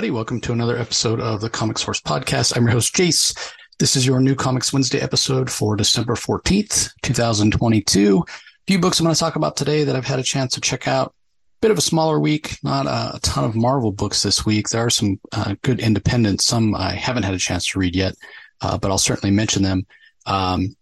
everybody. Welcome to another episode of the Comic Source Podcast. I'm your host, Jace. This is your new Comics Wednesday episode for December 14th, 2022. A few books I'm going to talk about today that I've had a chance to check out. Bit of a smaller week, not a, ton of Marvel books this week. There are some uh, good independents, some I haven't had a chance to read yet, uh, but I'll certainly mention them. Um,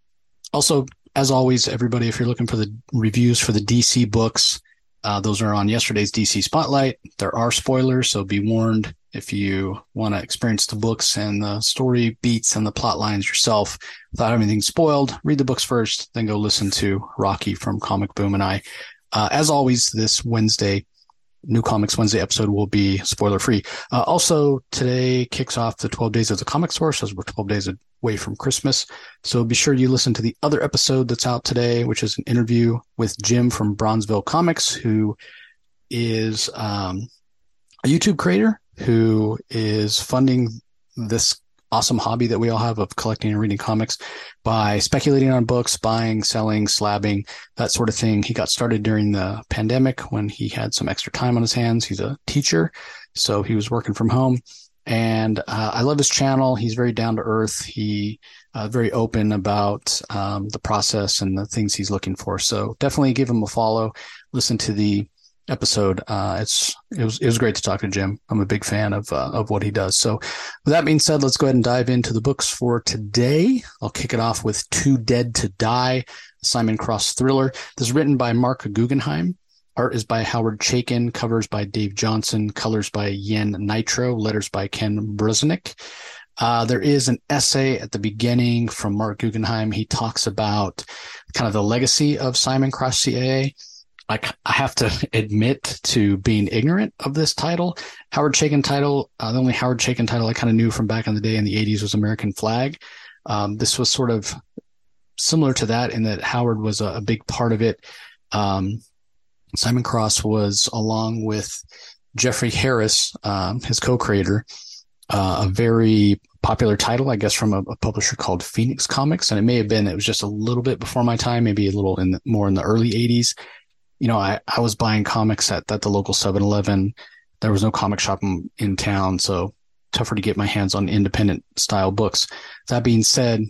also, as always, everybody, if you're looking for the reviews for the DC books, uh, those are on yesterday's DC Spotlight. There are spoilers, so be warned if you want to experience the books and the story beats and the plot lines yourself without anything spoiled. Read the books first, then go listen to Rocky from Comic Boom and I. Uh, as always, this Wednesday, New Comics Wednesday episode will be spoiler free. Uh, also, today kicks off the 12 days of the comic source as we're 12 days away from Christmas. So be sure you listen to the other episode that's out today, which is an interview with Jim from Bronzeville Comics, who is um, a YouTube creator who is funding this awesome hobby that we all have of collecting and reading comics by speculating on books, buying, selling, slabbing, that sort of thing. He got started during the pandemic when he had some extra time on his hands. He's a teacher, so he was working from home. And uh, I love his channel. He's very down to earth. He uh, very open about um, the process and the things he's looking for. So definitely give him a follow. Listen to the episode. Uh, it's it was it was great to talk to Jim. I'm a big fan of uh, of what he does. So, with that being said, let's go ahead and dive into the books for today. I'll kick it off with Too Dead to Die, Simon Cross thriller. This is written by Marc Guggenheim. Art is by Howard Chaykin, covers by Dave Johnson, colors by Yen Nitro, letters by Ken Bruzenak. Uh, there is an essay at the beginning from Marc Guggenheim. He talks about kind of the legacy of Simon Cross CAA I, I have to admit to being ignorant of this title. Howard Chaykin title, uh, the only Howard Chaykin title I kind of knew from back in the day in the 80s was American Flag. Um, this was sort of similar to that in that Howard was a, a big part of it. Um, Simon Cross was, along with Jeffrey Harris, um, his co-creator, uh, a very popular title, I guess, from a, a, publisher called Phoenix Comics, and it may have been it was just a little bit before my time, maybe a little in the, more in the early '80s you know, I, I was buying comics at, at the local 7 Eleven. There was no comic shop in, in town, so tougher to get my hands on independent style books. That being said,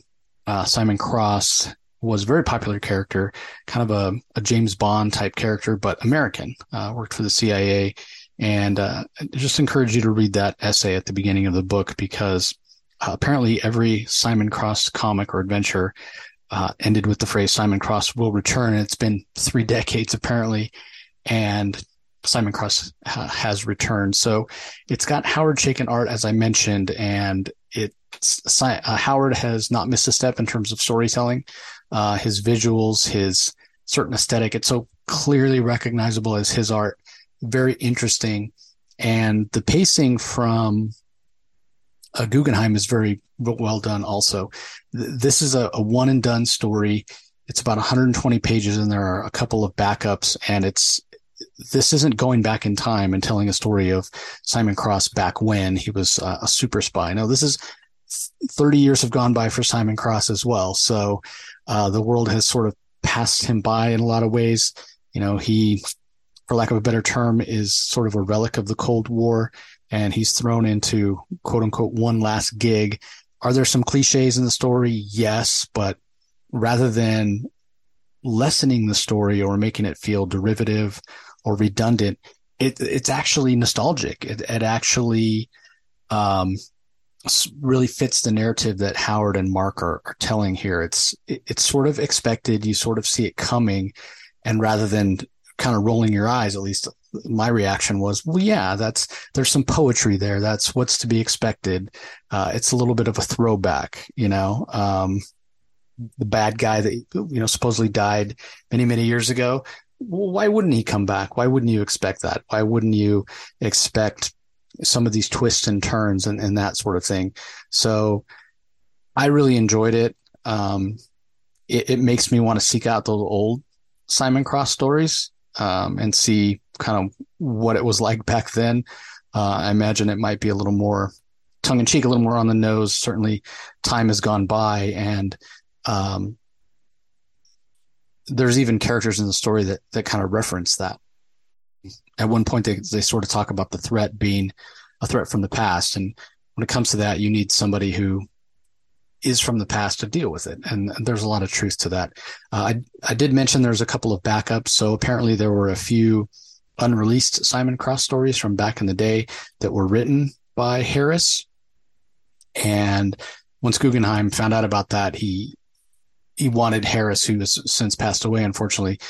uh, Simon Cross was a very popular character, kind of a, a James Bond type character, but American, uh, worked for the CIA. And uh, just encourage you to read that essay at the beginning of the book because uh, apparently every Simon Cross comic or adventure uh, ended with the phrase Simon Cross will return. It's been three decades apparently, and Simon Cross ha- has returned. So it's got Howard Chaykin art, as I mentioned, and it's uh, Howard has not missed a step in terms of storytelling. Uh, his visuals, his certain aesthetic, it's so clearly recognizable as his art. Very interesting, and the pacing from uh, Guggenheim is very well done. Also, this is a, a one and done story. It's about 120 pages, and there are a couple of backups, and it's this isn't going back in time and telling a story of Simon Cross back when he was uh, a super spy. No, this is 30 years have gone by for Simon Cross as well. So uh, the world has sort of passed him by in a lot of ways. You know, he, for lack of a better term, is sort of a relic of the Cold War and he's thrown into quote unquote one last gig. Are there some cliches in the story? Yes, but rather than lessening the story or making it feel derivative or redundant, it, it's actually nostalgic. It, it actually um, really fits the narrative that Howard and Mark are, are telling here. It's it, it's sort of expected. You sort of see it coming, and rather than kind of rolling your eyes, at least my reaction was, well, yeah, that's, there's some poetry there. That's what's to be expected. Uh, it's a little bit of a throwback, you know, um, the bad guy that, you know, supposedly died many, many years ago. Why wouldn't he come back? Why wouldn't you expect that? Why wouldn't you expect some of these twists and turns and, and that sort of thing? So I really enjoyed it. Um, it, it makes me want to seek out those old Simon Cross stories um, and see kind of what it was like back then. Uh, I imagine it might be a little more tongue in cheek, a little more on the nose. Certainly, time has gone by, and um, there's even characters in the story that that kind of reference that. At one point, they they sort of talk about the threat being a threat from the past. And when it comes to that, you need somebody who is from the past to deal with it. And there's a lot of truth to that. Uh, I, I did mention there's a couple of backups. So apparently there were a few unreleased Simon Cross stories from back in the day that were written by Harris. And once Guggenheim found out about that, he he wanted Harris, who has since passed away, unfortunately,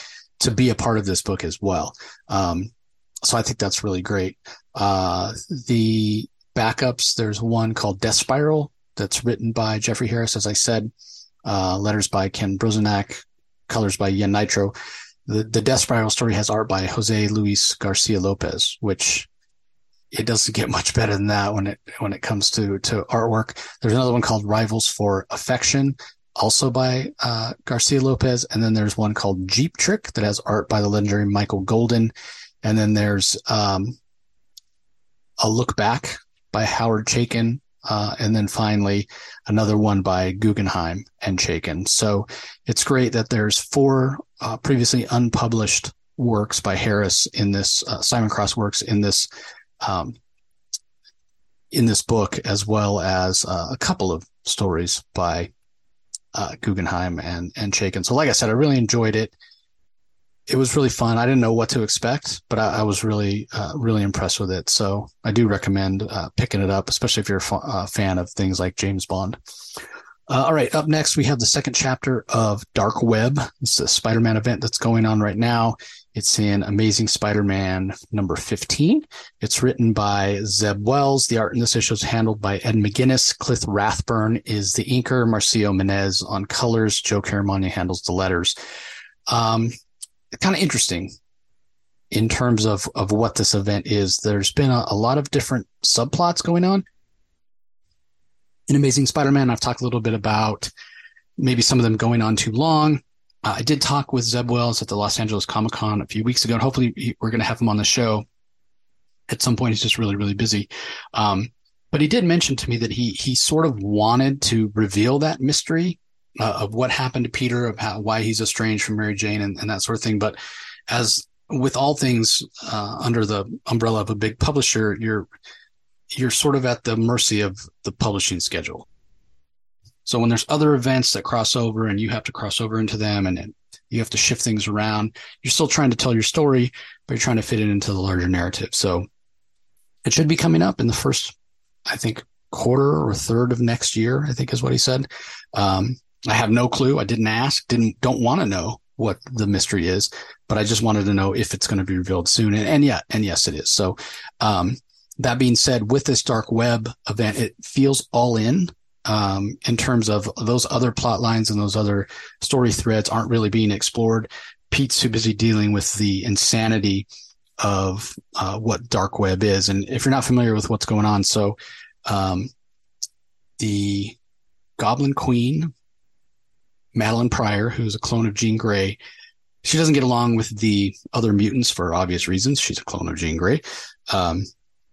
to be a part of this book as well. Um, so I think that's really great. Uh, the backups, there's one called Death Spiral that's written by Jeffrey Harris, as I said, uh, letters by Ken Bruzenak, colors by Yen Nitro. The, the Death Spiral story has art by Jose Luis Garcia Lopez, which it doesn't get much better than that when it when it comes to to artwork. There's another one called Rivals for Affection, also by uh, Garcia Lopez, and then there's one called Jeep Trick that has art by the legendary Michael Golden, and then there's um, a Look Back by Howard Chaykin, uh, and then finally, another one by Guggenheim and Chaykin. So it's great that there's four uh, previously unpublished works by Harris in this uh, Simon Cross works in this um, in this book, as well as uh, a couple of stories by uh, Guggenheim and and Chaykin. So, like I said, I really enjoyed it it was really fun. I didn't know what to expect, but I, I was really, uh, really impressed with it. So I do recommend uh, picking it up, especially if you're a uh, fan of things like James Bond. Uh, all right, up next we have the second chapter of Dark Web. It's a Spider-Man event that's going on right now. It's in Amazing Spider-Man number 15. It's written by Zeb Wells. The art in this issue is handled by Ed McGuinness. Cliff Rathburn is the inker. Marcio Menyz on colors. Joe Caramagna handles the letters. Um, kind of interesting in terms of of what this event is. There's been a, a lot of different subplots going on. In Amazing Spider-Man, I've talked a little bit about maybe some of them going on too long. Uh, I did talk with Zeb Wells at the Los Angeles Comic Con a few weeks ago, and hopefully he, we're going to have him on the show at some point. He's just really, really busy. Um, but he did mention to me that he he sort of wanted to reveal that mystery uh, of what happened to Peter, of how, why he's estranged from Mary Jane, and, and that sort of thing. But as with all things uh, under the umbrella of a big publisher, you're you're sort of at the mercy of the publishing schedule. So when there's other events that cross over and you have to cross over into them and you have to shift things around, you're still trying to tell your story, but you're trying to fit it into the larger narrative. So it should be coming up in the first, I think, quarter or third of next year, I think is what he said. Um, I have no clue. I didn't ask, didn't, don't want to know what the mystery is, but I just wanted to know if it's going to be revealed soon. And, and yeah, and yes, it is. So, um, that being said, with this dark web event, it feels all in, um, in terms of those other plot lines and those other story threads aren't really being explored. Pete's too busy dealing with the insanity of, uh, what dark web is. And if you're not familiar with what's going on, so, um, the Goblin Queen Madelyne Pryor, who's a clone of Jean Grey. She doesn't get along with the other mutants for obvious reasons. She's a clone of Jean Grey. Um,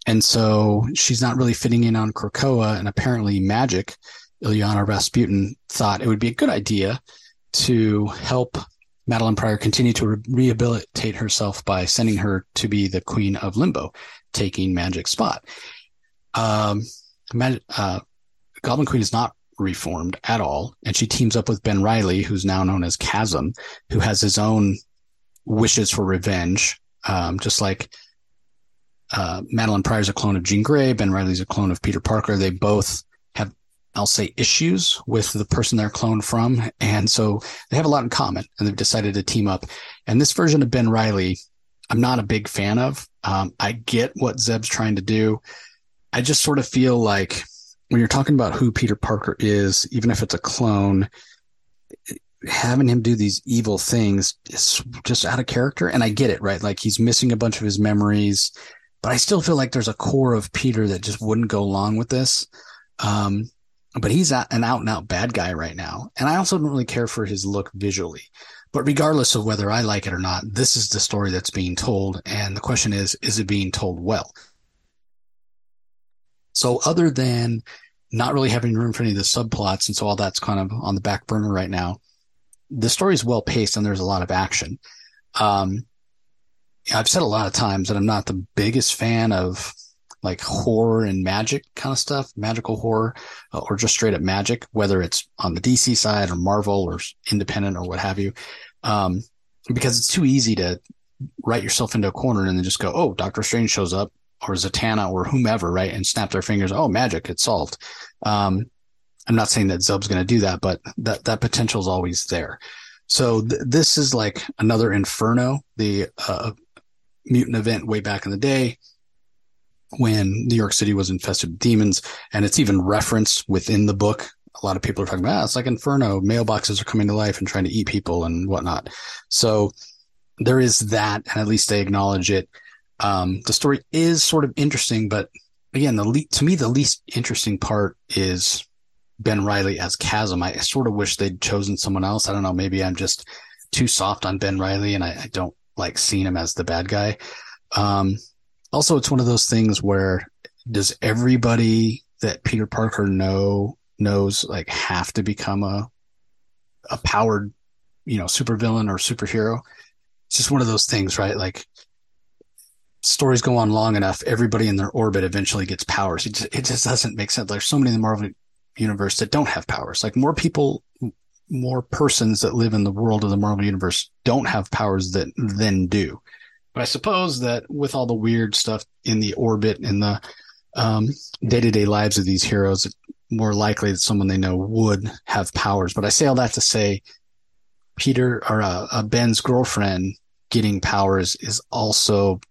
and so she's not really fitting in on Krakoa. And apparently, Magik, Illyana Rasputin, thought it would be a good idea to help Madelyne Pryor continue to re- rehabilitate herself by sending her to be the queen of Limbo, taking Magik's spot. Um, Mag- uh, Goblin Queen is not reformed at all. And she teams up with Ben Reilly, who's now known as Chasm, who has his own wishes for revenge. Um, just like uh, Madelyne Pryor's a clone of Jean Grey, Ben Reilly's a clone of Peter Parker. They both have, I'll say, issues with the person they're cloned from. And so they have a lot in common and they've decided to team up. And this version of Ben Reilly, I'm not a big fan of. Um, I get what Zeb's trying to do. I just sort of feel like when you're talking about who Peter Parker is, even if it's a clone, having him do these evil things is just out of character. And I get it, right? Like he's missing a bunch of his memories, but I still feel like there's a core of Peter that just wouldn't go along with this. Um, but he's an out and out bad guy right now. And I also don't really care for his look visually. But regardless of whether I like it or not, this is the story that's being told. And the question is, is it being told well? So other than not really having room for any of the subplots, and so all that's kind of on the back burner right now, the story is well paced and there's a lot of action. Um, I've said a lot of times that I'm not the biggest fan of like horror and magic kind of stuff, magical horror, uh, or just straight up magic, whether it's on the DC side or Marvel or independent or what have you. Um, because it's too easy to write yourself into a corner and then just go, oh, Doctor Strange shows up or Zatanna or whomever, right? And snap their fingers. Oh, magic, it's solved. Um, I'm not saying that Zeb's going to do that, but that, that potential is always there. So th- this is like another Inferno, the uh, mutant event way back in the day when New York City was infested with demons. And it's even referenced within the book. A lot of people are talking about, ah, it's like Inferno. Mailboxes are coming to life and trying to eat people and whatnot. So there is that, and at least they acknowledge it. Um, the story is sort of interesting, but again, the le- to me, the least interesting part is Ben Reilly as Chasm. I sort of wish they'd chosen someone else. I don't know. Maybe I'm just too soft on Ben Reilly, and I, I don't like seeing him as the bad guy. Um, also, it's one of those things where does everybody that Peter Parker know knows like have to become a a powered, you know, supervillain or superhero? It's just one of those things, right? Like stories go on long enough, everybody in their orbit eventually gets powers. It just, it just doesn't make sense. There's so many in the Marvel universe that don't have powers. Like more people, more persons that live in the world of the Marvel universe don't have powers that then do. But I suppose that with all the weird stuff in the orbit and the day to day lives of these heroes, more likely that someone they know would have powers. But I say all that to say, Peter or uh, uh, Ben's girlfriend getting powers is also,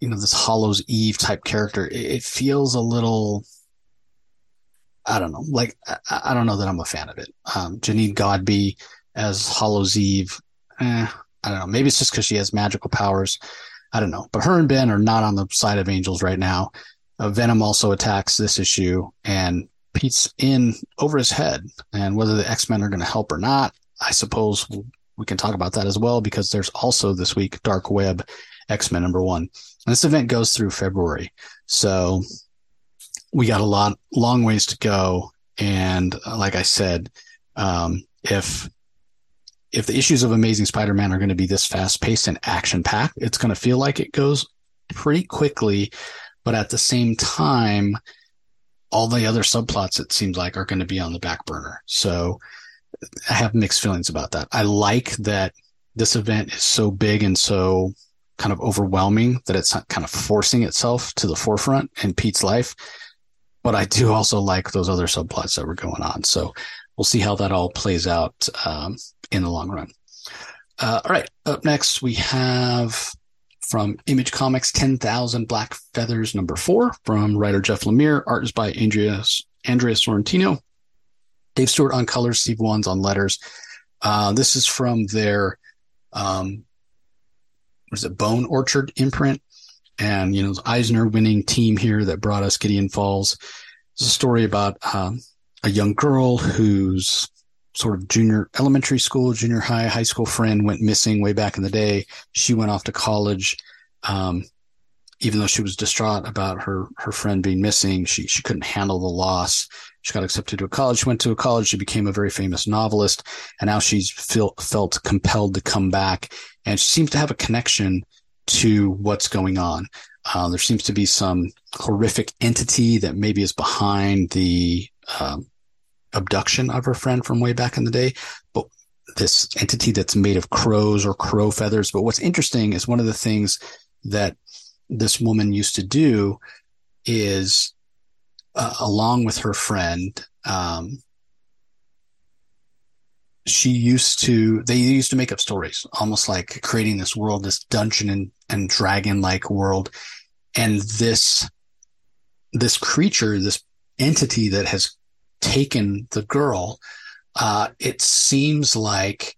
you know, this Hollows Eve type character. It, it feels a little, I don't know, like I, I, don't know that I'm a fan of it. Um, Janine Godbe as Hollows Eve, eh, I don't know. Maybe it's just because she has magical powers. I don't know. But her and Ben are not on the side of angels right now. Uh, Venom also attacks this issue, and Pete's in over his head. And whether the X Men are going to help or not, I suppose we can talk about that as well because there's also this week Dark Web X Men number one. And this event goes through February. So we got a lot, long ways to go. And uh, like I said, um, if if the issues of Amazing Spider-Man are going to be this fast-paced and action-packed, it's going to feel like it goes pretty quickly, but at the same time, all the other subplots it seems like are going to be on the back burner. So I have mixed feelings about that. I like that this event is so big and so kind of overwhelming that it's kind of forcing itself to the forefront in Pete's life. But I do also like those other subplots that were going on. So we'll see how that all plays out um, in the long run. Uh, all right. Up next, we have from Image Comics 10,000 Black Feathers, number four, from writer Jeff Lemire. Art is by Andrea, Andrea Sorrentino. Dave Stewart on colors, Steve Wands on letters. Uh, this is from their, um, was a Bone Orchard imprint? And, you know, Eisner winning team here that brought us Gideon Falls. It's a story about um, a young girl who's sort of junior elementary school, junior high, high school friend went missing way back in the day. She went off to college. Um, even though she was distraught about her, her friend being missing, she, she couldn't handle the loss. She got accepted to a college. Went to a college. She became a very famous novelist. And now she's feel, felt compelled to come back. And she seems to have a connection to what's going on. Uh, there seems to be some horrific entity that maybe is behind the um, abduction of her friend from way back in the day, but this entity that's made of crows or crow feathers. But what's interesting is one of the things that this woman used to do is, uh, along with her friend, um, she used to they used to make up stories almost like creating this world this dungeon and, and dragon like world and this this creature this entity that has taken the girl, uh, it seems like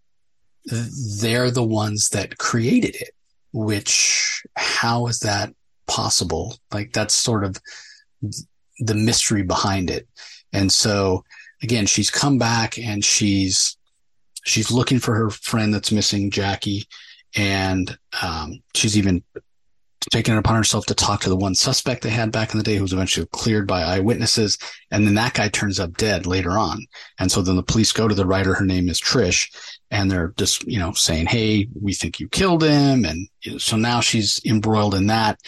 they're the ones that created it, which how is that possible? Like that's sort of the mystery behind it. And so again, she's come back and she's, she's looking for her friend that's missing, Jackie. And, um, she's even taken it upon herself to talk to the one suspect they had back in the day who was eventually cleared by eyewitnesses. And then that guy turns up dead later on. And so then the police go to the writer. Her name is Trish and they're just, you know, saying, Hey, we think you killed him. And so now she's embroiled in that.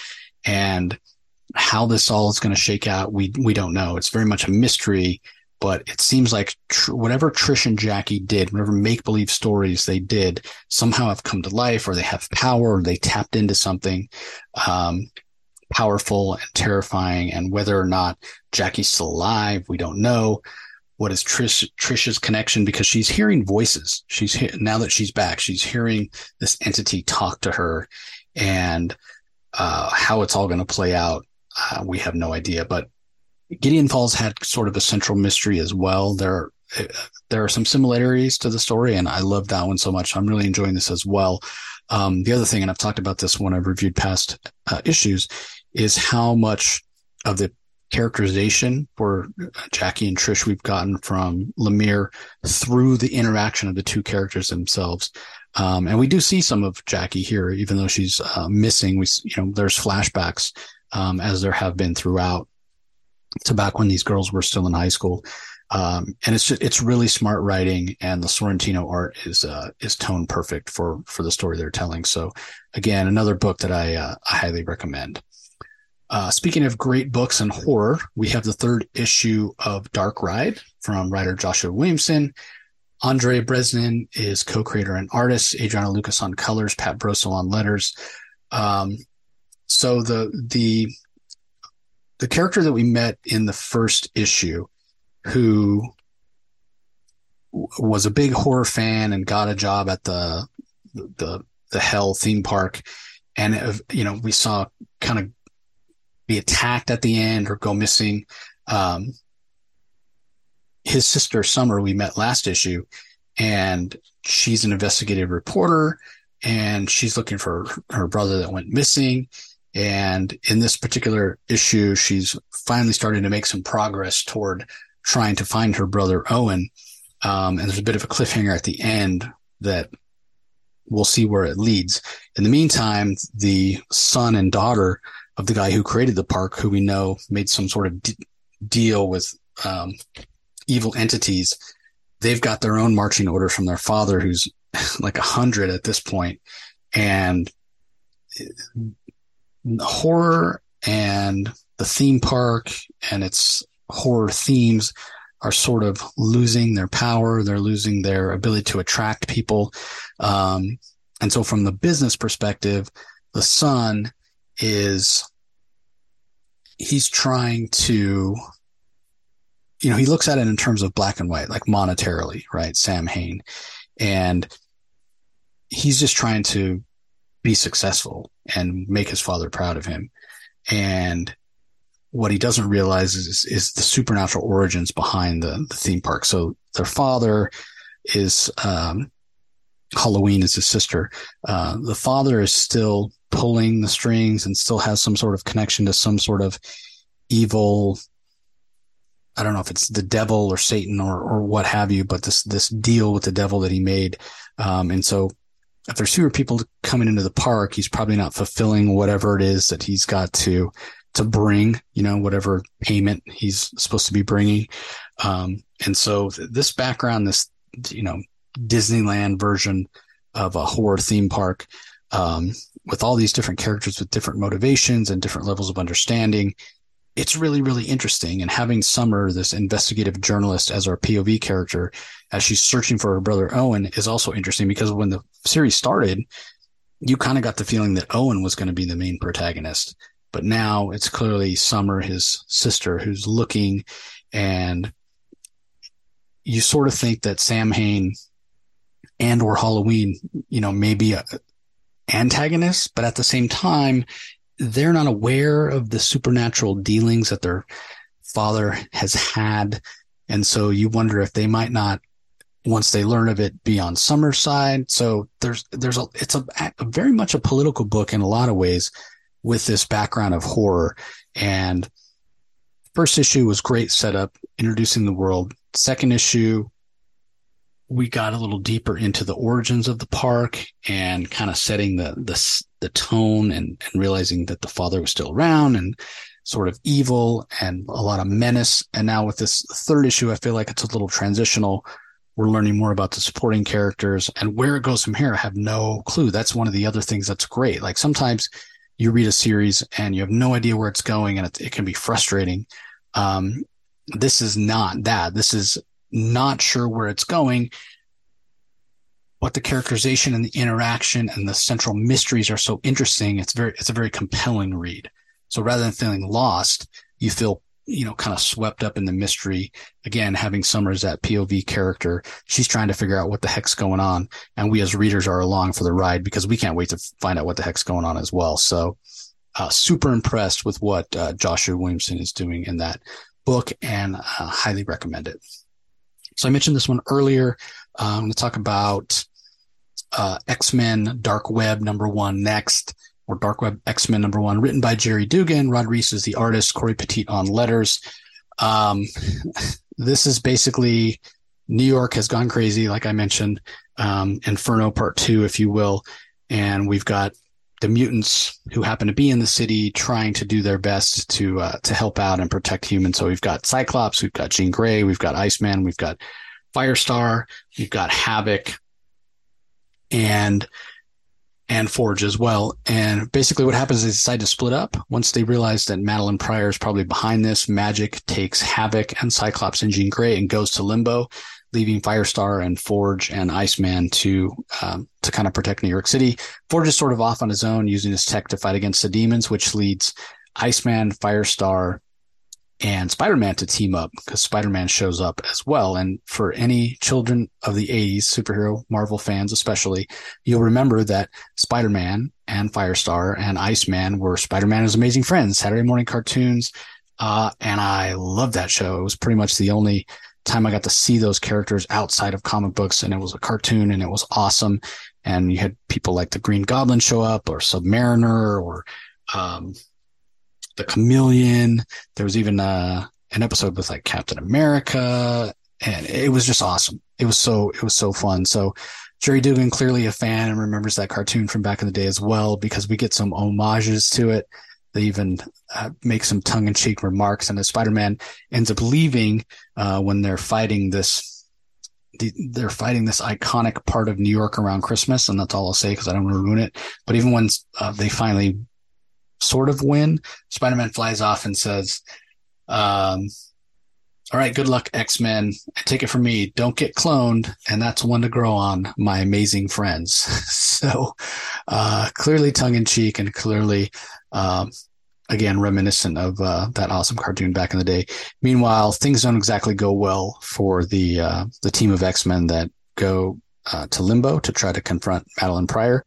And how this all is going to shake out, we we don't know. It's very much a mystery, but it seems like tr- whatever Trish and Jackie did, whatever make believe stories they did, somehow have come to life, or they have power, or they tapped into something um, powerful and terrifying. And whether or not Jackie's still alive, we don't know. What is Trish Trish's connection? Because she's hearing voices. She's now that she's back, she's hearing this entity talk to her, and uh, how it's all going to play out uh, we have no idea. But Gideon Falls had sort of a central mystery as well. There, there are some similarities to the story, and I love that one so much. I'm really enjoying this as well. Um, the other thing, and I've talked about this when I've reviewed past uh, issues, is how much of the characterization for Jackie and Trish we've gotten from Lemire through the interaction of the two characters themselves. Um, and we do see some of Jackie here, even though she's uh, missing. We, you know, there's flashbacks um, as there have been throughout to back when these girls were still in high school. Um, and it's just, it's really smart writing, and the Sorrentino art is uh, is tone perfect for for the story they're telling. So, again, another book that I, uh, I highly recommend. Uh, speaking of great books and horror, we have the third issue of Dark Ride from writer Joshua Williamson. Andrei Bressan is co-creator and artist. Adriano Lucas on colors, Pat Brosseau on letters. Um, so the the the character that we met in the first issue, who was a big horror fan and got a job at the the the Hell theme park, and you know we saw kind of be attacked at the end or go missing. Um, his sister Summer we met last issue, and she's an investigative reporter, and she's looking for her brother that went missing and in this particular issue, she's finally starting to make some progress toward trying to find her brother Owen. Um, and there's a bit of a cliffhanger at the end that we'll see where it leads. In the meantime, the son and daughter of the guy who created the park, who we know made some sort of d- deal with um, evil entities, they've got their own marching orders from their father, who's like a hundred at this point, and horror and the theme park and its horror themes are sort of losing their power. They're losing their ability to attract people. Um, and so from the business perspective, the son is, he's trying to, you know, he looks at it in terms of black and white, like monetarily, right? Sam Hain. And he's just trying to be successful and make his father proud of him. And what he doesn't realize is, is the supernatural origins behind the, the theme park. So their father is, um, Halloween is his sister. Uh, the father is still pulling the strings and still has some sort of connection to some sort of evil. I don't know if it's the devil or Satan or, or what have you, but this, this deal with the devil that he made. Um, and so if there's fewer people coming into the park, he's probably not fulfilling whatever it is that he's got to to bring, you know, whatever payment he's supposed to be bringing. Um, and so this background, this you know Disneyland version of a horror theme park, um, with all these different characters with different motivations and different levels of understanding, it's really, really interesting. And having Summer, this investigative journalist, as our POV character, as she's searching for her brother Owen, is also interesting because when the series started, you kind of got the feeling that Owen was going to be the main protagonist. But now it's clearly Summer, his sister, who's looking, and you sort of think that Sam Hain and or Halloween, you know, maybe a antagonist, but at the same time, they're not aware of the supernatural dealings that their father has had. And so you wonder if they might not, once they learn of it, be on Summer's side. So there's, there's a, it's a, a very much a political book in a lot of ways with this background of horror. And first issue was great setup, introducing the world. Second issue, we got a little deeper into the origins of the park and kind of setting the the, the tone and, and realizing that the father was still around and sort of evil and a lot of menace. And now with this third issue, I feel like it's a little transitional. We're learning more about the supporting characters and where it goes from here. I have no clue. That's one of the other things that's great. Like sometimes, you read a series and you have no idea where it's going and it, it can be frustrating. Um, this is not that. This is not sure where it's going, but the characterization and the interaction and the central mysteries are so interesting. It's very, it's a very compelling read. So rather than feeling lost, you feel you know, kind of swept up in the mystery. Again, having Summers that POV character, she's trying to figure out what the heck's going on. And we as readers are along for the ride because we can't wait to find out what the heck's going on as well. So, uh, super impressed with what uh, Joshua Williamson is doing in that book and uh, highly recommend it. So I mentioned this one earlier. Uh, I'm going to talk about uh, X-Men Dark Web number one next or Dark Web X Men number one, written by Gerry Duggan. Rod Reis is the artist, Cory Petit on letters. Um, this is basically New York has gone crazy, like I mentioned, um, Inferno Part Two, if you will, and we've got the mutants who happen to be in the city trying to do their best to uh, to help out and protect humans. So we've got Cyclops, we've got Jean Grey, we've got Iceman, we've got Firestar, we've got Havoc, and and Forge as well. And basically, what happens is they decide to split up. Once they realize that Madelyne Pryor is probably behind this, Magik takes Havoc and Cyclops and Jean Grey and goes to Limbo, leaving Firestar and Forge and Iceman to um, to kind of protect New York City. Forge is sort of off on his own, using his tech to fight against the demons, which leads Iceman, Firestar, and Spider-Man to team up because Spider-Man shows up as well. And for any children of the 80s, superhero Marvel fans especially, you'll remember that Spider-Man and Firestar and Iceman were Spider-Man's amazing friends, Saturday morning cartoons. Uh, and I love that show. It was pretty much the only time I got to see those characters outside of comic books and it was a cartoon and it was awesome. And you had people like the Green Goblin show up or Submariner or, um, the Chameleon. There was even uh, an episode with like Captain America, and it was just awesome. It was so it was so fun. So Gerry Duggan clearly a fan and remembers that cartoon from back in the day as well because we get some homages to it. They even uh, make some tongue in cheek remarks, and as Spider Man ends up leaving uh, when they're fighting this. they're fighting this iconic part of New York around Christmas, and that's all I'll say because I don't want to ruin it. But even when uh, they finally sort of win. Spider Man flies off and says, um, all right, good luck, X Men. Take it from me. Don't get cloned. And that's one to grow on, my amazing friends. so, uh, clearly tongue in cheek and clearly, um, again, reminiscent of, uh, that awesome cartoon back in the day. Meanwhile, things don't exactly go well for the, uh, the team of X Men that go, uh, to limbo to try to confront Madelyne Pryor.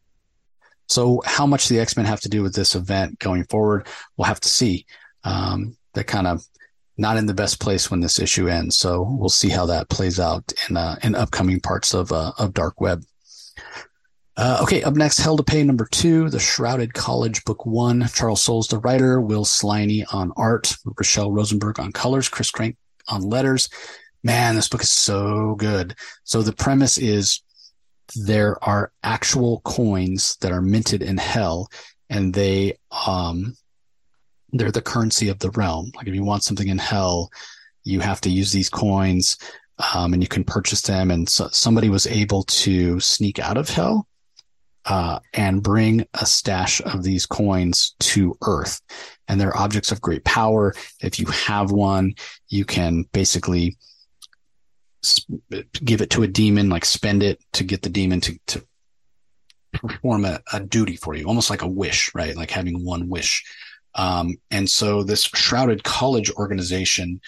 So, how much the X Men have to do with this event going forward, we'll have to see. Um, they're kind of not in the best place when this issue ends, so we'll see how that plays out in uh, in upcoming parts of uh, of Dark Web. Uh, okay, up next, Hell to Pay number two, The Shrouded College, book one. Charles Soules, the writer, Will Sliney on art, Rochelle Rosenberg on colors, Chris Crank on letters. Man, this book is so good. So the premise is there are actual coins that are minted in hell and they um they're the currency of the realm like if you want something in hell you have to use these coins um, and you can purchase them and so somebody was able to sneak out of hell uh, and bring a stash of these coins to earth and they're objects of great power if you have one you can basically give it to a demon, like spend it to get the demon to, to perform a, a duty for you, almost like a wish, right? Like having one wish. Um, and so this shrouded college organization,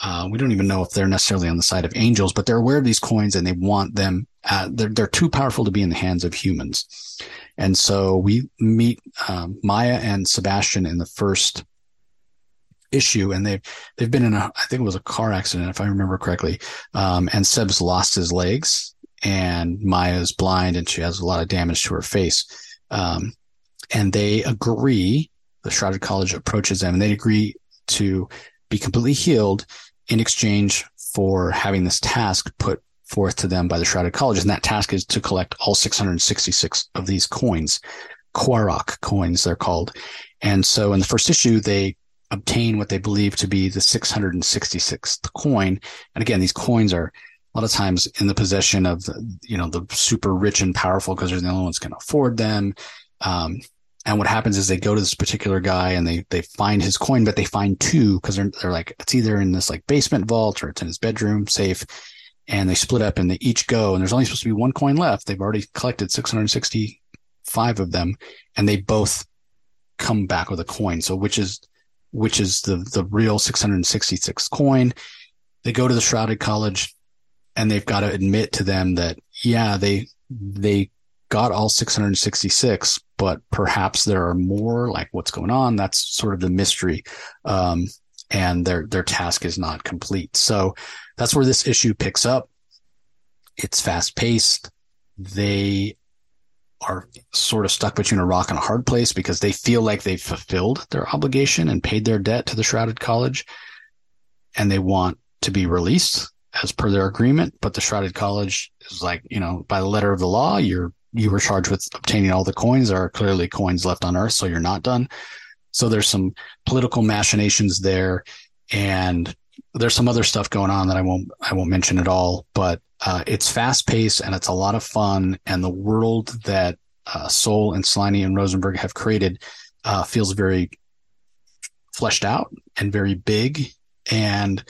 uh, we don't even know if they're necessarily on the side of angels, but they're aware of these coins and they want them. Uh, they're they're too powerful to be in the hands of humans. And so we meet um, Maya and Sebastian in the first issue and they've they've been in a I think it was a car accident if I remember correctly. Um, and Seb's lost his legs and Maya's blind and she has a lot of damage to her face. Um, and they agree, the Shrouded College approaches them and they agree to be completely healed in exchange for having this task put forth to them by the Shrouded College. And that task is to collect all 666 of these coins, Kwarok coins, they're called. And so in the first issue, they obtain what they believe to be the 666th coin. And again, these coins are a lot of times in the possession of, the, you know, the super rich and powerful because they're the only ones can afford them. Um, and what happens is they go to this particular guy and they they find his coin, but they find two because they're they're like it's either in this like basement vault or it's in his bedroom safe, and they split up and they each go and there's only supposed to be one coin left. They've already collected 665 of them, and they both come back with a coin. So which is which is the the real 666 coin? They go to the shrouded college, and they've got to admit to them that yeah they they got all 666, but perhaps there are more. Like what's going on? That's sort of the mystery. Um, and their their task is not complete. So that's where this issue picks up. It's fast paced. They are sort of stuck between a rock and a hard place because they feel like they've fulfilled their obligation and paid their debt to the Shrouded College, and they want to be released as per their agreement. But the Shrouded College is like, you know, by the letter of the law, you're you were charged with obtaining all the coins. There are clearly coins left on Earth, so you're not done. So there's some political machinations there, and there's some other stuff going on that I won't I won't mention at all. But uh, it's fast paced and it's a lot of fun, and the world that uh, Soule and Slaine and Rosenberg have created uh, feels very fleshed out and very big, and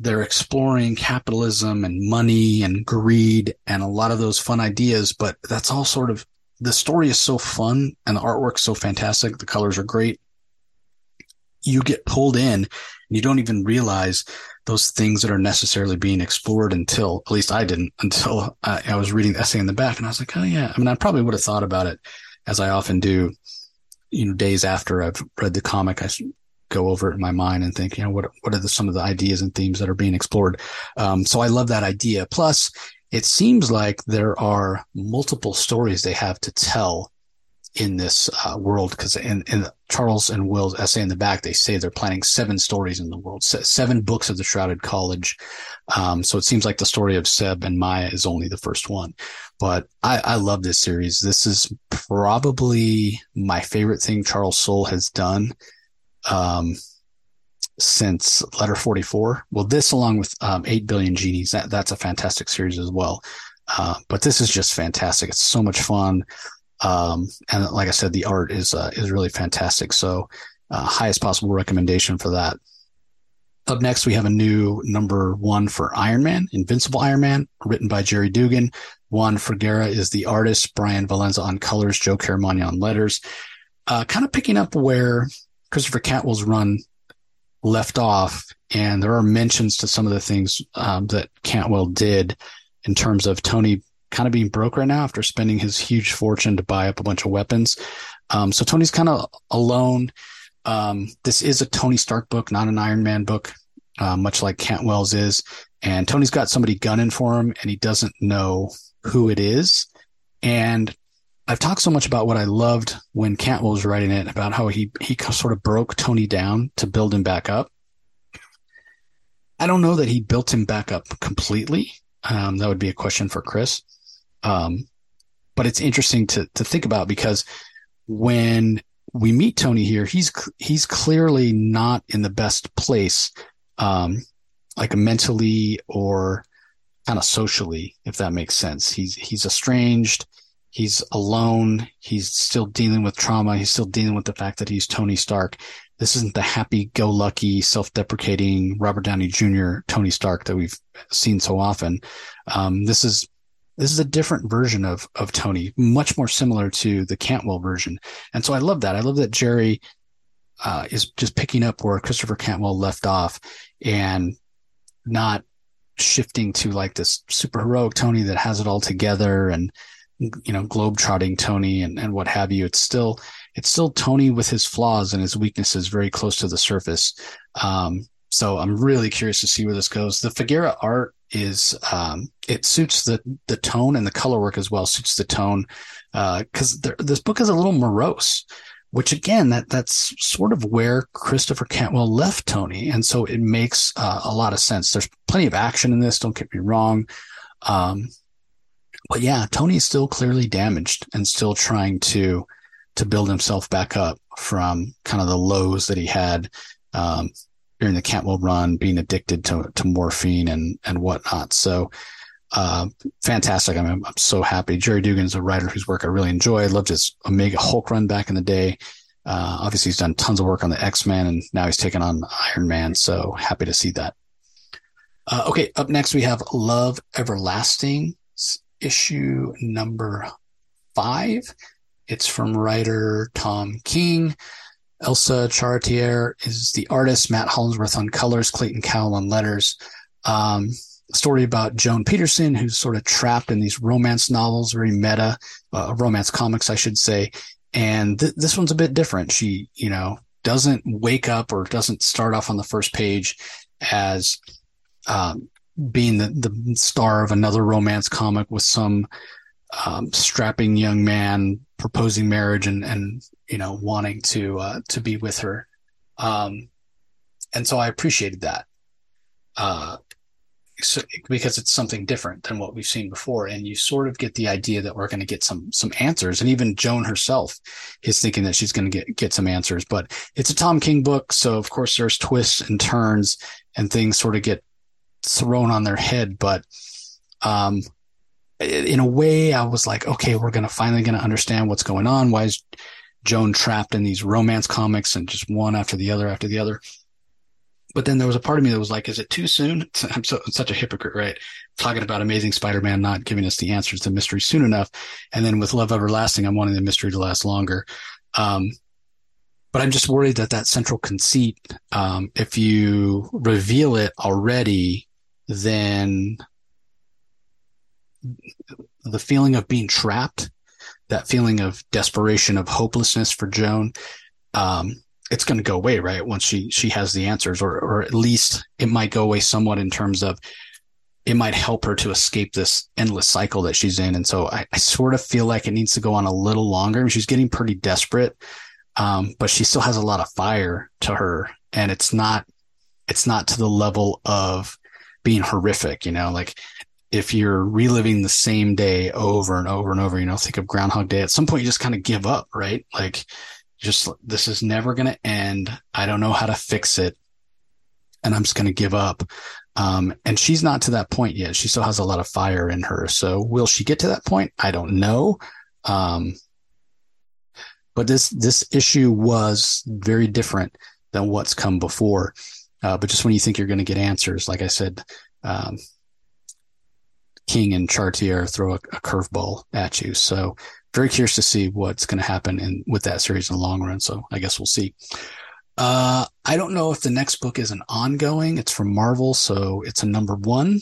they're exploring capitalism and money and greed and a lot of those fun ideas, but that's all sort of the story is so fun and the artwork's so fantastic. The colors are great. You get pulled in and you don't even realize those things that are necessarily being explored until, at least I didn't, until I, I was reading the essay in the back and I was like, oh yeah. I mean, I probably would have thought about it as I often do, you know, days after I've read the comic. I go over it in my mind and think, you know, what what are the, some of the ideas and themes that are being explored? Um, so I love that idea. Plus, it seems like there are multiple stories they have to tell in this uh, world because in, in Charles and Will's essay in the back, they say they're planning seven stories in the world, seven books of the Shrouded College. Um, so it seems like the story of Seb and Maya is only the first one. But I, I love this series. This is probably my favorite thing Charles Soule has done um, since letter 44. Well, this along with um, 8 billion genies, that, that's a fantastic series as well. Uh, but this is just fantastic. It's so much fun. Um, and like I said, the art is, uh, is really fantastic. So, uh, highest possible recommendation for that. Up next, we have a new number one for Iron Man, Invincible Iron Man, written by Gerry Duggan. Juan Frigeri is the artist, Bryan Valenza on colors, Joe Caramagna on letters. Uh, kind of picking up where Christopher Cantwell's run left off, and there are mentions to some of the things um, that Cantwell did in terms of Tony kind of being broke right now after spending his huge fortune to buy up a bunch of weapons. Um, so Tony's kind of alone. Um, this is a Tony Stark book, not an Iron Man book, uh, much like Cantwell's is. And Tony's got somebody gunning for him, and he doesn't know who it is. And I've talked so much about what I loved when Cantwell was writing it about how he he sort of broke Tony down to build him back up. I don't know that he built him back up completely. Um, that would be a question for Chris. Um, but it's interesting to to think about because when we meet Tony here, he's he's clearly not in the best place, um, like mentally or kind of socially, if that makes sense. He's he's estranged he's alone. He's still dealing with trauma. He's still dealing with the fact that he's Tony Stark. This isn't the happy go lucky, self deprecating Robert Downey Jr. Tony Stark that we've seen so often. Um, this is, this is a different version of, of Tony, much more similar to the Cantwell version. And so I love that. I love that Gerry uh, is just picking up where Christopher Cantwell left off and not shifting to like this super heroic Tony that has it all together and you know, globe-trotting Tony and, and what have you. It's still, it's still Tony with his flaws and his weaknesses very close to the surface. Um, so I'm really curious to see where this goes. The Frigeri art is, um, it suits the, the tone and the color work as well, suits the tone. Uh, cause this book is a little morose, which again, that, that's sort of where Christopher Cantwell left Tony. And so it makes uh, a lot of sense. There's plenty of action in this. Don't get me wrong. Um, but yeah, Tony's still clearly damaged and still trying to to build himself back up from kind of the lows that he had um, during the Cantwell run, being addicted to to morphine and and whatnot. So uh, fantastic. I mean, I'm so happy. Gerry Duggan is a writer whose work I really enjoy. I loved his Omega Hulk run back in the day. Uh, obviously, he's done tons of work on the X Men, and now he's taken on Iron Man. So happy to see that. Uh, okay, up next we have Love Everlasting, issue number five. It's from writer Tom King. Elsa Charretier is the artist. Matt Hollingsworth on colors. Clayton Cowles on letters. Um, story about Joan Peterson, who's sort of trapped in these romance novels, very meta, uh, romance comics, I should say. And th- this one's a bit different. She, you know, doesn't wake up or doesn't start off on the first page as um, being the, the star of another romance comic with some um, strapping young man proposing marriage and, and you know wanting to uh, to be with her. Um, and so I appreciated that. Uh, so, because it's something different than what we've seen before and you sort of get the idea that we're going to get some some answers and even joan herself is thinking that she's going to get get some answers but it's a tom king book so of course there's twists and turns and things sort of get thrown on their head but um in a way i was like okay we're going to finally going to understand what's going on why is joan trapped in these romance comics and just one after the other after the other but then there was a part of me that was like, is it too soon? I'm so, such a hypocrite, right? Talking about Amazing Spider-Man not giving us the answers to mystery soon enough. And then with Love Everlasting, I'm wanting the mystery to last longer. Um, but I'm just worried that that central conceit, um, if you reveal it already, then the feeling of being trapped, that feeling of desperation, of hopelessness for Joan, um, it's going to go away, right? Once she she has the answers, or or at least it might go away somewhat in terms of it might help her to escape this endless cycle that she's in. And so I, I sort of feel like it needs to go on a little longer. She's getting pretty desperate, um, but she still has a lot of fire to her, and it's not it's not to the level of being horrific, you know, like if you're reliving the same day over and over and over, you know, think of Groundhog Day. At some point, you just kind of give up, right? Like just this is never going to end. I don't know how to fix it. And I'm just going to give up. Um, and she's not to that point yet. She still has a lot of fire in her. So will she get to that point? I don't know. Um, but this, this issue was very different than what's come before. Uh, but just when you think you're going to get answers, like I said, um, King and Charretier throw a, a curveball at you. So very curious to see what's going to happen in with that series in the long run. So I guess we'll see. Uh, I don't know if the next book is an ongoing. It's from Marvel, so it's a number one.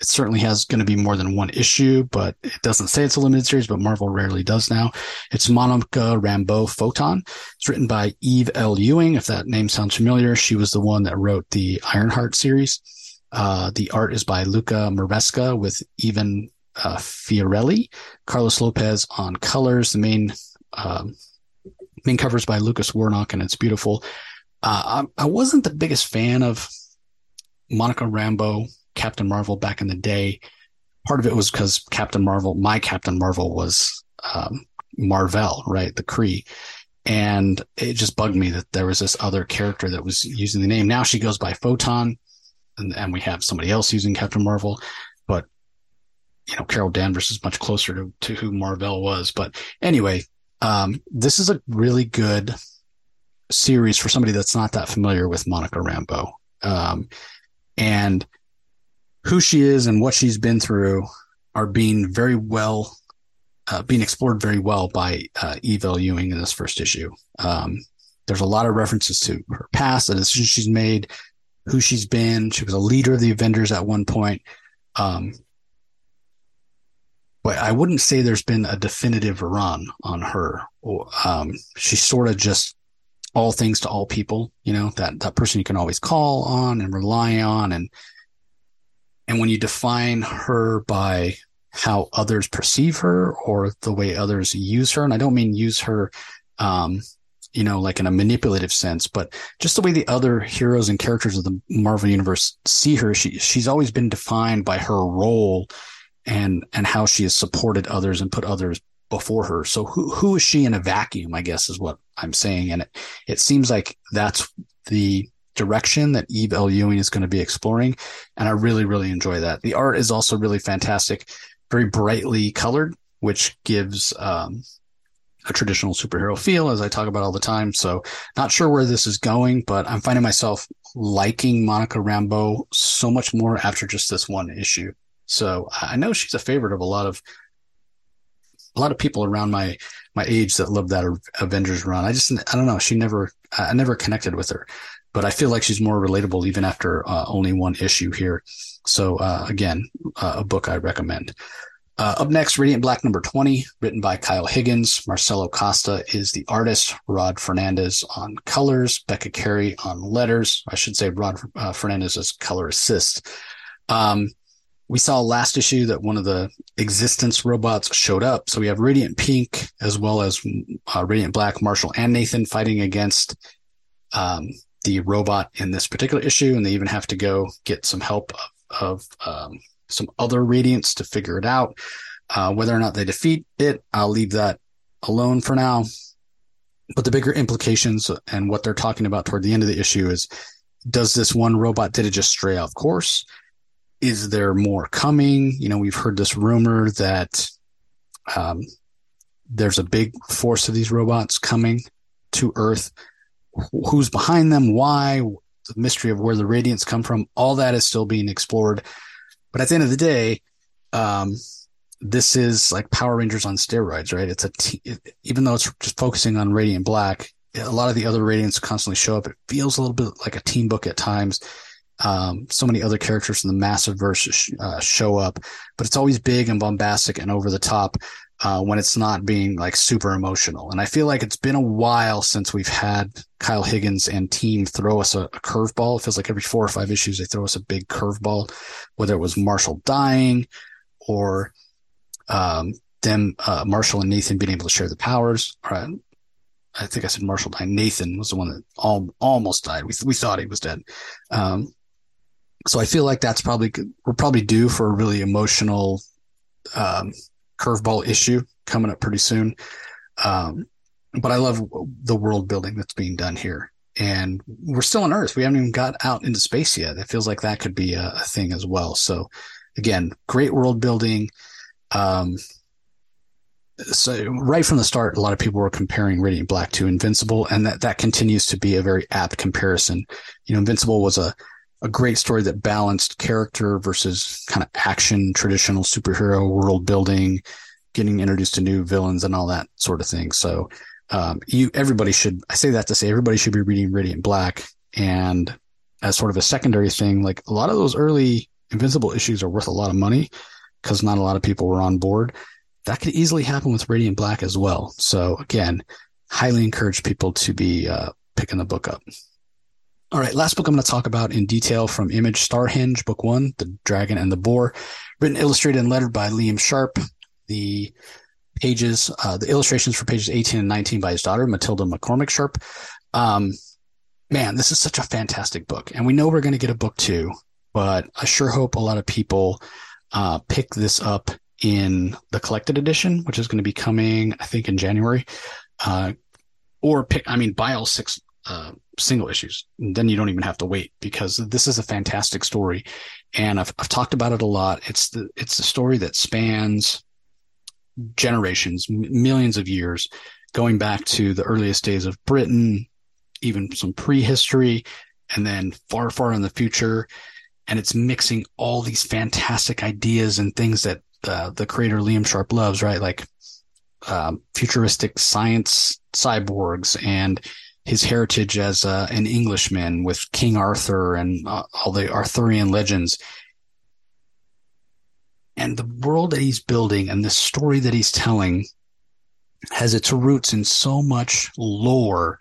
It certainly has going to be more than one issue, but it doesn't say it's a limited series, but Marvel rarely does now. It's Monica Rambeau Photon. It's written by Eve L. Ewing. If that name sounds familiar, she was the one that wrote the Ironheart series. Uh, the art is by Luca Maresca with Ivan uh, Fiorelli, Carlos Lopez on colors. The main um, main covers by Lucas Werneck, and it's beautiful. Uh, I, I, wasn't the biggest fan of Monica Rambeau, Captain Marvel back in the day. Part of it was because Captain Marvel, my Captain Marvel was um, Mar-Vell, right? The Kree. And it just bugged me that there was this other character that was using the name. Now she goes by Photon, and, and we have somebody else using Captain Marvel. But you know, Carol Danvers is much closer to, to who Mar-Vell was. But anyway, um, this is a really good series for somebody that's not that familiar with Monica Rambeau. Um, and who she is and what she's been through are being very well, uh, being explored very well by uh, Eve L. Ewing in this first issue. Um, there's a lot of references to her past, the decisions she's made, who she's been. She was a leader of the Avengers at one point. Um, but I wouldn't say there's been a definitive run on her. Um, she's sort of just all things to all people, you know, that, that person you can always call on and rely on. And, and when you define her by how others perceive her or the way others use her, and I don't mean use her, um, you know, like in a manipulative sense, but just the way the other heroes and characters of the Marvel universe see her, she, she's always been defined by her role and and how she has supported others and put others before her. So who who is she in a vacuum? I guess is what I'm saying, and it it seems like that's the direction that Eve L. Ewing is going to be exploring. And I really, really enjoy that. The art is also really fantastic, very brightly colored, which gives, um, a traditional superhero feel as I talk about all the time. So not sure where this is going, but I'm finding myself liking Monica Rambeau so much more after just this one issue. So I know she's a favorite of a lot of a lot of people around my my age that love that Avengers run. I just I don't know. She never I never connected with her, but I feel like she's more relatable even after uh, only one issue here. So uh, again, uh, a book I recommend. Uh, up next, Radiant Black number 20, written by Kyle Higgins. Marcelo Costa is the artist. Rod Fernandez on colors. Becca Carey on letters. I should say Rod uh, Fernandez as color assist. Um, we saw last issue that one of the existence robots showed up. So we have Radiant Pink as well as uh, Radiant Black, Marshall and Nathan fighting against um, the robot in this particular issue. And they even have to go get some help of, of um, some other radiants to figure it out. Uh, whether or not they defeat it, I'll leave that alone for now. But the bigger implications and what they're talking about toward the end of the issue is does this one robot, did it just stray off course? Is there more coming? You know, we've heard this rumor that um, there's a big force of these robots coming to Earth. Who's behind them? Why? The mystery of where the radiants come from. All that is still being explored. But at the end of the day, um, this is like Power Rangers on steroids, right? It's a t- even though it's just focusing on Radiant Black, a lot of the other Radiants constantly show up. It feels a little bit like a team book at times. Um, so many other characters from the massive verse uh, show up, but it's always big and bombastic and over the top uh, when it's not being like super emotional. And I feel like it's been a while since we've had Kyle Higgins and team throw us a, a curveball. It feels like every four or five issues they throw us a big curveball, whether it was Marshall dying or um, them uh, Marshall and Nathan being able to share the powers. Or, I think I said Marshall died. Nathan was the one that all, almost died. We we thought he was dead. Um, so I feel like that's probably we're probably due for a really emotional um, curveball issue coming up pretty soon. Um, but I love the world building that's being done here. And we're still on Earth. We haven't even got out into space yet. It feels like that could be a, a thing as well. So, again, great world building. Um, so right from the start, a lot of people were comparing Radiant Black to Invincible, and that that continues to be a very apt comparison. You know, Invincible was a a great story that balanced character versus kind of action, traditional superhero world building, getting introduced to new villains and all that sort of thing. So, um, you, everybody should, I say that to say everybody should be reading Radiant Black. And as sort of a secondary thing, like a lot of those early Invincible issues are worth a lot of money because not a lot of people were on board. That could easily happen with Radiant Black as well. So again, highly encourage people to be uh, picking the book up. All right, last book I'm going to talk about in detail from Image Starhenge, Book One, The Dragon and the Boar, written, illustrated, and lettered by Liam Sharp. The pages, uh, the illustrations for pages 18 and 19 by his daughter, Matilda McCormick Sharp. Um, man, this is such a fantastic book. And we know we're going to get a book two, but I sure hope a lot of people uh, pick this up in the collected edition, which is going to be coming, I think, in January. Uh, or pick, I mean, buy all six uh, single issues. And then you don't even have to wait because this is a fantastic story. And I've, I've talked about it a lot. It's the, it's a story that spans generations, millions of years, going back to the earliest days of Britain, even some prehistory, and then far, far in the future. And it's mixing all these fantastic ideas and things that uh, the creator Liam Sharp loves, right? Like um, futuristic science cyborgs and his heritage as uh, an Englishman with King Arthur and uh, all the Arthurian legends. And the world that he's building and the story that he's telling has its roots in so much lore,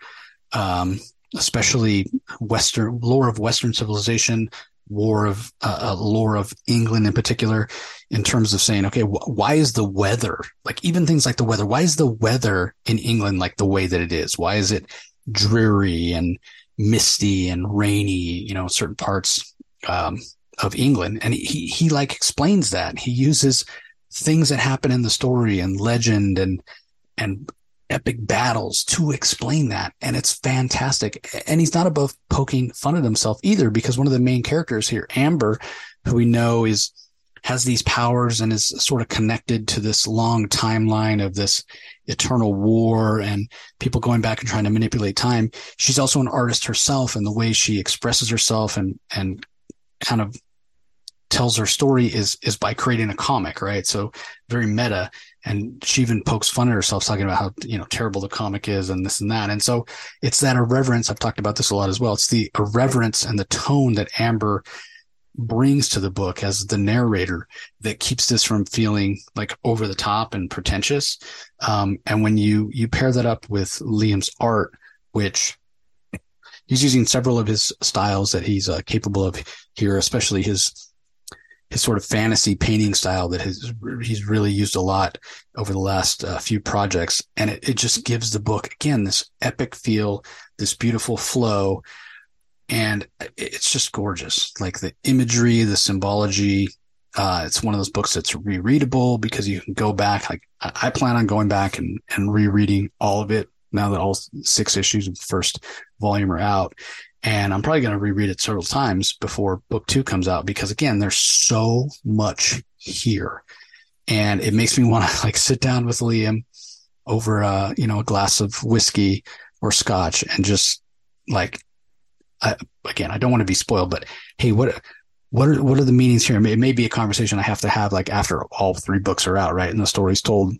um, especially Western lore of Western civilization, war of uh, uh, lore of England in particular, in terms of saying, okay, wh- why is the weather like even things like the weather? Why is the weather in England like the way that it is? Why is it dreary and misty and rainy, you know, certain parts um, of England. And he, he like explains that. He uses things that happen in the story and legend and, and epic battles to explain that. And it's fantastic. And he's not above poking fun at himself either, because one of the main characters here, Amber, who we know is has these powers and is sort of connected to this long timeline of this eternal war and people going back and trying to manipulate time. She's also an artist herself and the way she expresses herself and, and kind of tells her story is, is by creating a comic, right? So very meta. And she even pokes fun at herself talking about how, you know, terrible the comic is and this and that. And so it's that irreverence. I've talked about this a lot as well. It's the irreverence and the tone that Amber brings to the book as the narrator that keeps this from feeling like over the top and pretentious. Um, and when you you pair that up with Liam's art, which he's using several of his styles that he's uh, capable of here, especially his his sort of fantasy painting style that his, he's really used a lot over the last uh, few projects, and it, it just gives the book again this epic feel, this beautiful flow and it's just gorgeous. Like the imagery, the symbology. Uh, it's one of those books that's rereadable because you can go back. Like I plan on going back and, and rereading all of it now that all six issues of the first volume are out. And I'm probably going to reread it several times before book two comes out because again, there's so much here and it makes me want to like sit down with Liam over, uh, you know, a glass of whiskey or scotch and just like I, again, I don't want to be spoiled, but hey, what what are what are the meanings here? It may be a conversation I have to have like after all three books are out, right, and the story's told,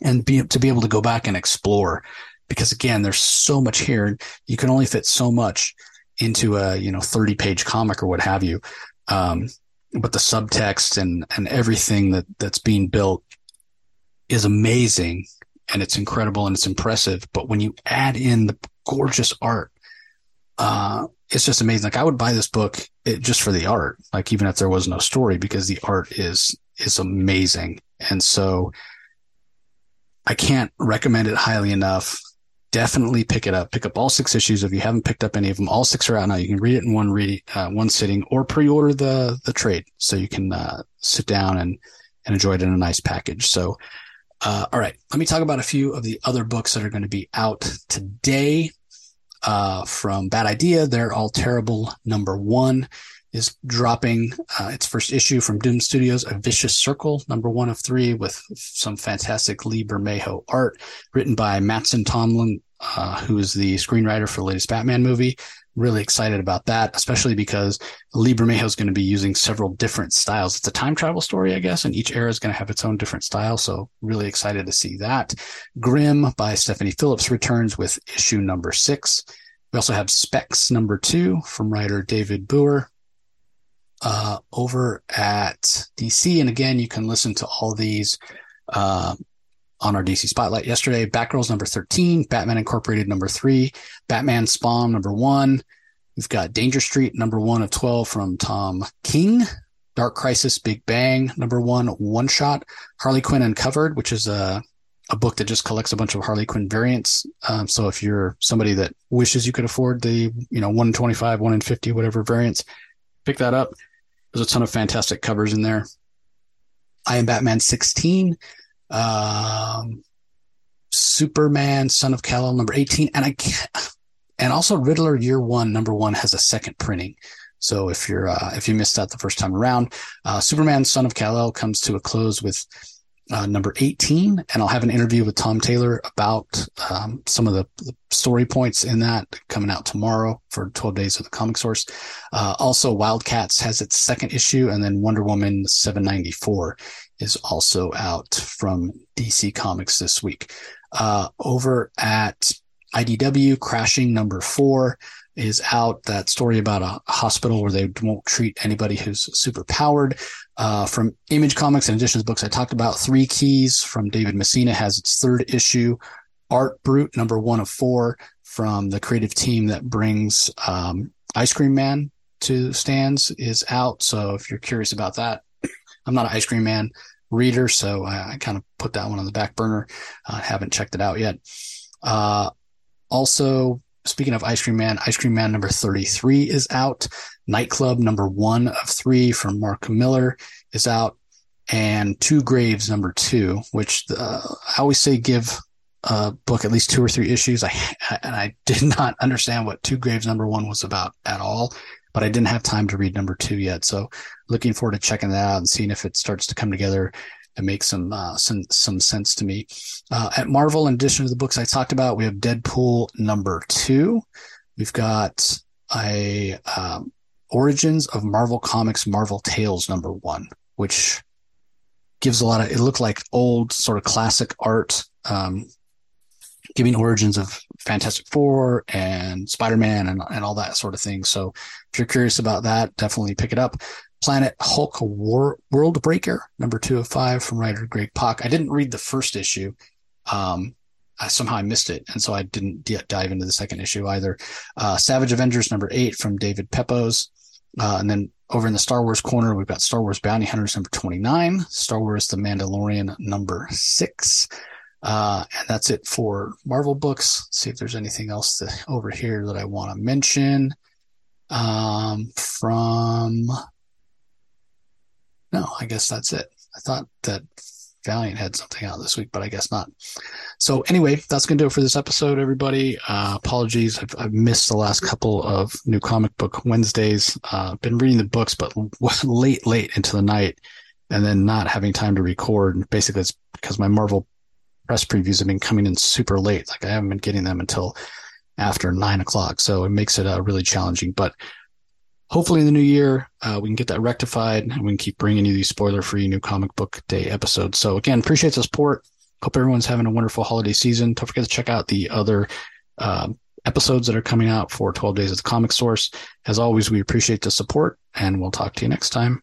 and be to be able to go back and explore, because again, there's so much here. You can only fit so much into a you know 30 page comic or what have you. Um, but the subtext and and everything that that's being built is amazing and it's incredible and it's impressive. But when you add in the gorgeous art uh, it's just amazing. Like I would buy this book it, just for the art, like even if there was no story, because the art is is amazing. And so I can't recommend it highly enough. Definitely pick it up. Pick up all six issues if you haven't picked up any of them. All six are out now. You can read it in one read, uh, one sitting, or pre-order the the trade so you can uh, sit down and and enjoy it in a nice package. So, uh, all right, let me talk about a few of the other books that are going to be out today uh, from Bad Idea. They're all terrible. Number one is dropping uh, its first issue from BOOM! Studios, A Vicious Circle, number one of three, with some fantastic Lee Bermejo art written by Mattson Tomlin, uh, who is the screenwriter for the latest Batman movie. Really excited about that, especially because Lee Bermejo is going to be using several different styles. It's a time travel story, I guess, and each era is going to have its own different style. So really excited to see that. Grim by Stephanie Phillips returns with issue number six. We also have Specs number two from writer David Booher uh, over at DC. And again, you can listen to all these uh, on our DC Spotlight yesterday. Batgirls number 13, Batman Incorporated number three, Batman Spawn number one. We've got Danger Street number one of 12 from Tom King. Dark Crisis Big Bang number one, one shot. Harley Quinn Uncovered, which is a, a book that just collects a bunch of Harley Quinn variants. Um, so if you're somebody that wishes you could afford the, you know, one in 25, one in 50, whatever variants, pick that up. There's a ton of fantastic covers in there. I am Batman 16 um, Superman, Son of Kal-El, number 18. And I can't, and also Riddler Year One, number one has a second printing. So if you're, uh, if you missed that the first time around, uh, Superman, Son of Kal-El comes to a close with uh, number 18. And I'll have an interview with Tom Taylor about um, some of the, the, story points in that coming out tomorrow for 12 days of the comic source. Uh, also, Wildcats has its second issue, and then Wonder Woman 794 is also out from DC Comics this week. Uh, over at IDW, Crashing number four is out. That story about a hospital where they won't treat anybody who's super powered. Uh, from Image Comics, in addition to books I talked about, Three Keys from David Messina has its third issue. Art Brute, number one of four, from the creative team that brings um, Ice Cream Man to stands, is out. So if you're curious about that, I'm not an Ice Cream Man reader, so I, I kind of put that one on the back burner. Uh, haven't checked it out yet. Uh, also, speaking of Ice Cream Man, Ice Cream Man number 33 is out. Nightclub number one of three from Mark Millar is out. And Two Graves number two, which uh, I always say give a book, at least two or three issues. I and I did not understand what Two Graves number one was about at all, but I didn't have time to read number two yet. So looking forward to checking that out and seeing if it starts to come together and make some uh, some some sense to me. Uh, at Marvel, in addition to the books I talked about, we have Deadpool number two. We've got a um, Origins of Marvel Comics Marvel Tales number one, which gives a lot of it looked like old sort of classic art um, giving origins of fantastic four and spider-man and, and all that sort of thing. So if you're curious about that definitely pick it up. Planet hulk War, world breaker number two of five from writer greg pak. I didn't read the first issue. Um, I, somehow i missed it and so i didn't d- dive into the second issue either. Uh, savage avengers number eight from david pepose uh, and then over in the Star Wars corner, we've got Star Wars Bounty Hunters number 29, Star Wars The Mandalorian number six. Uh, and that's it for Marvel books. Let's see if there's anything else to, over here that I want to mention. Um, from, no, I guess that's it. I thought that Valiant had something out this week, but I guess not. So anyway, that's to do it for this episode, everybody. Uh, apologies. I've, I've, missed the last couple of new comic book Wednesdays. Uh, been reading the books, but late, late into the night and then not having time to record. Basically, it's because my Marvel press previews have been coming in super late. Like I haven't been getting them until after nine o'clock. So it makes it uh, really challenging, but hopefully in the new year uh, we can get that rectified and we can keep bringing you these spoiler free new comic book day episodes. So again appreciate the support. Hope everyone's having a wonderful holiday season. Don't forget to check out the other uh, episodes that are coming out for 12 days at the comic source. As always we appreciate the support and we'll talk to you next time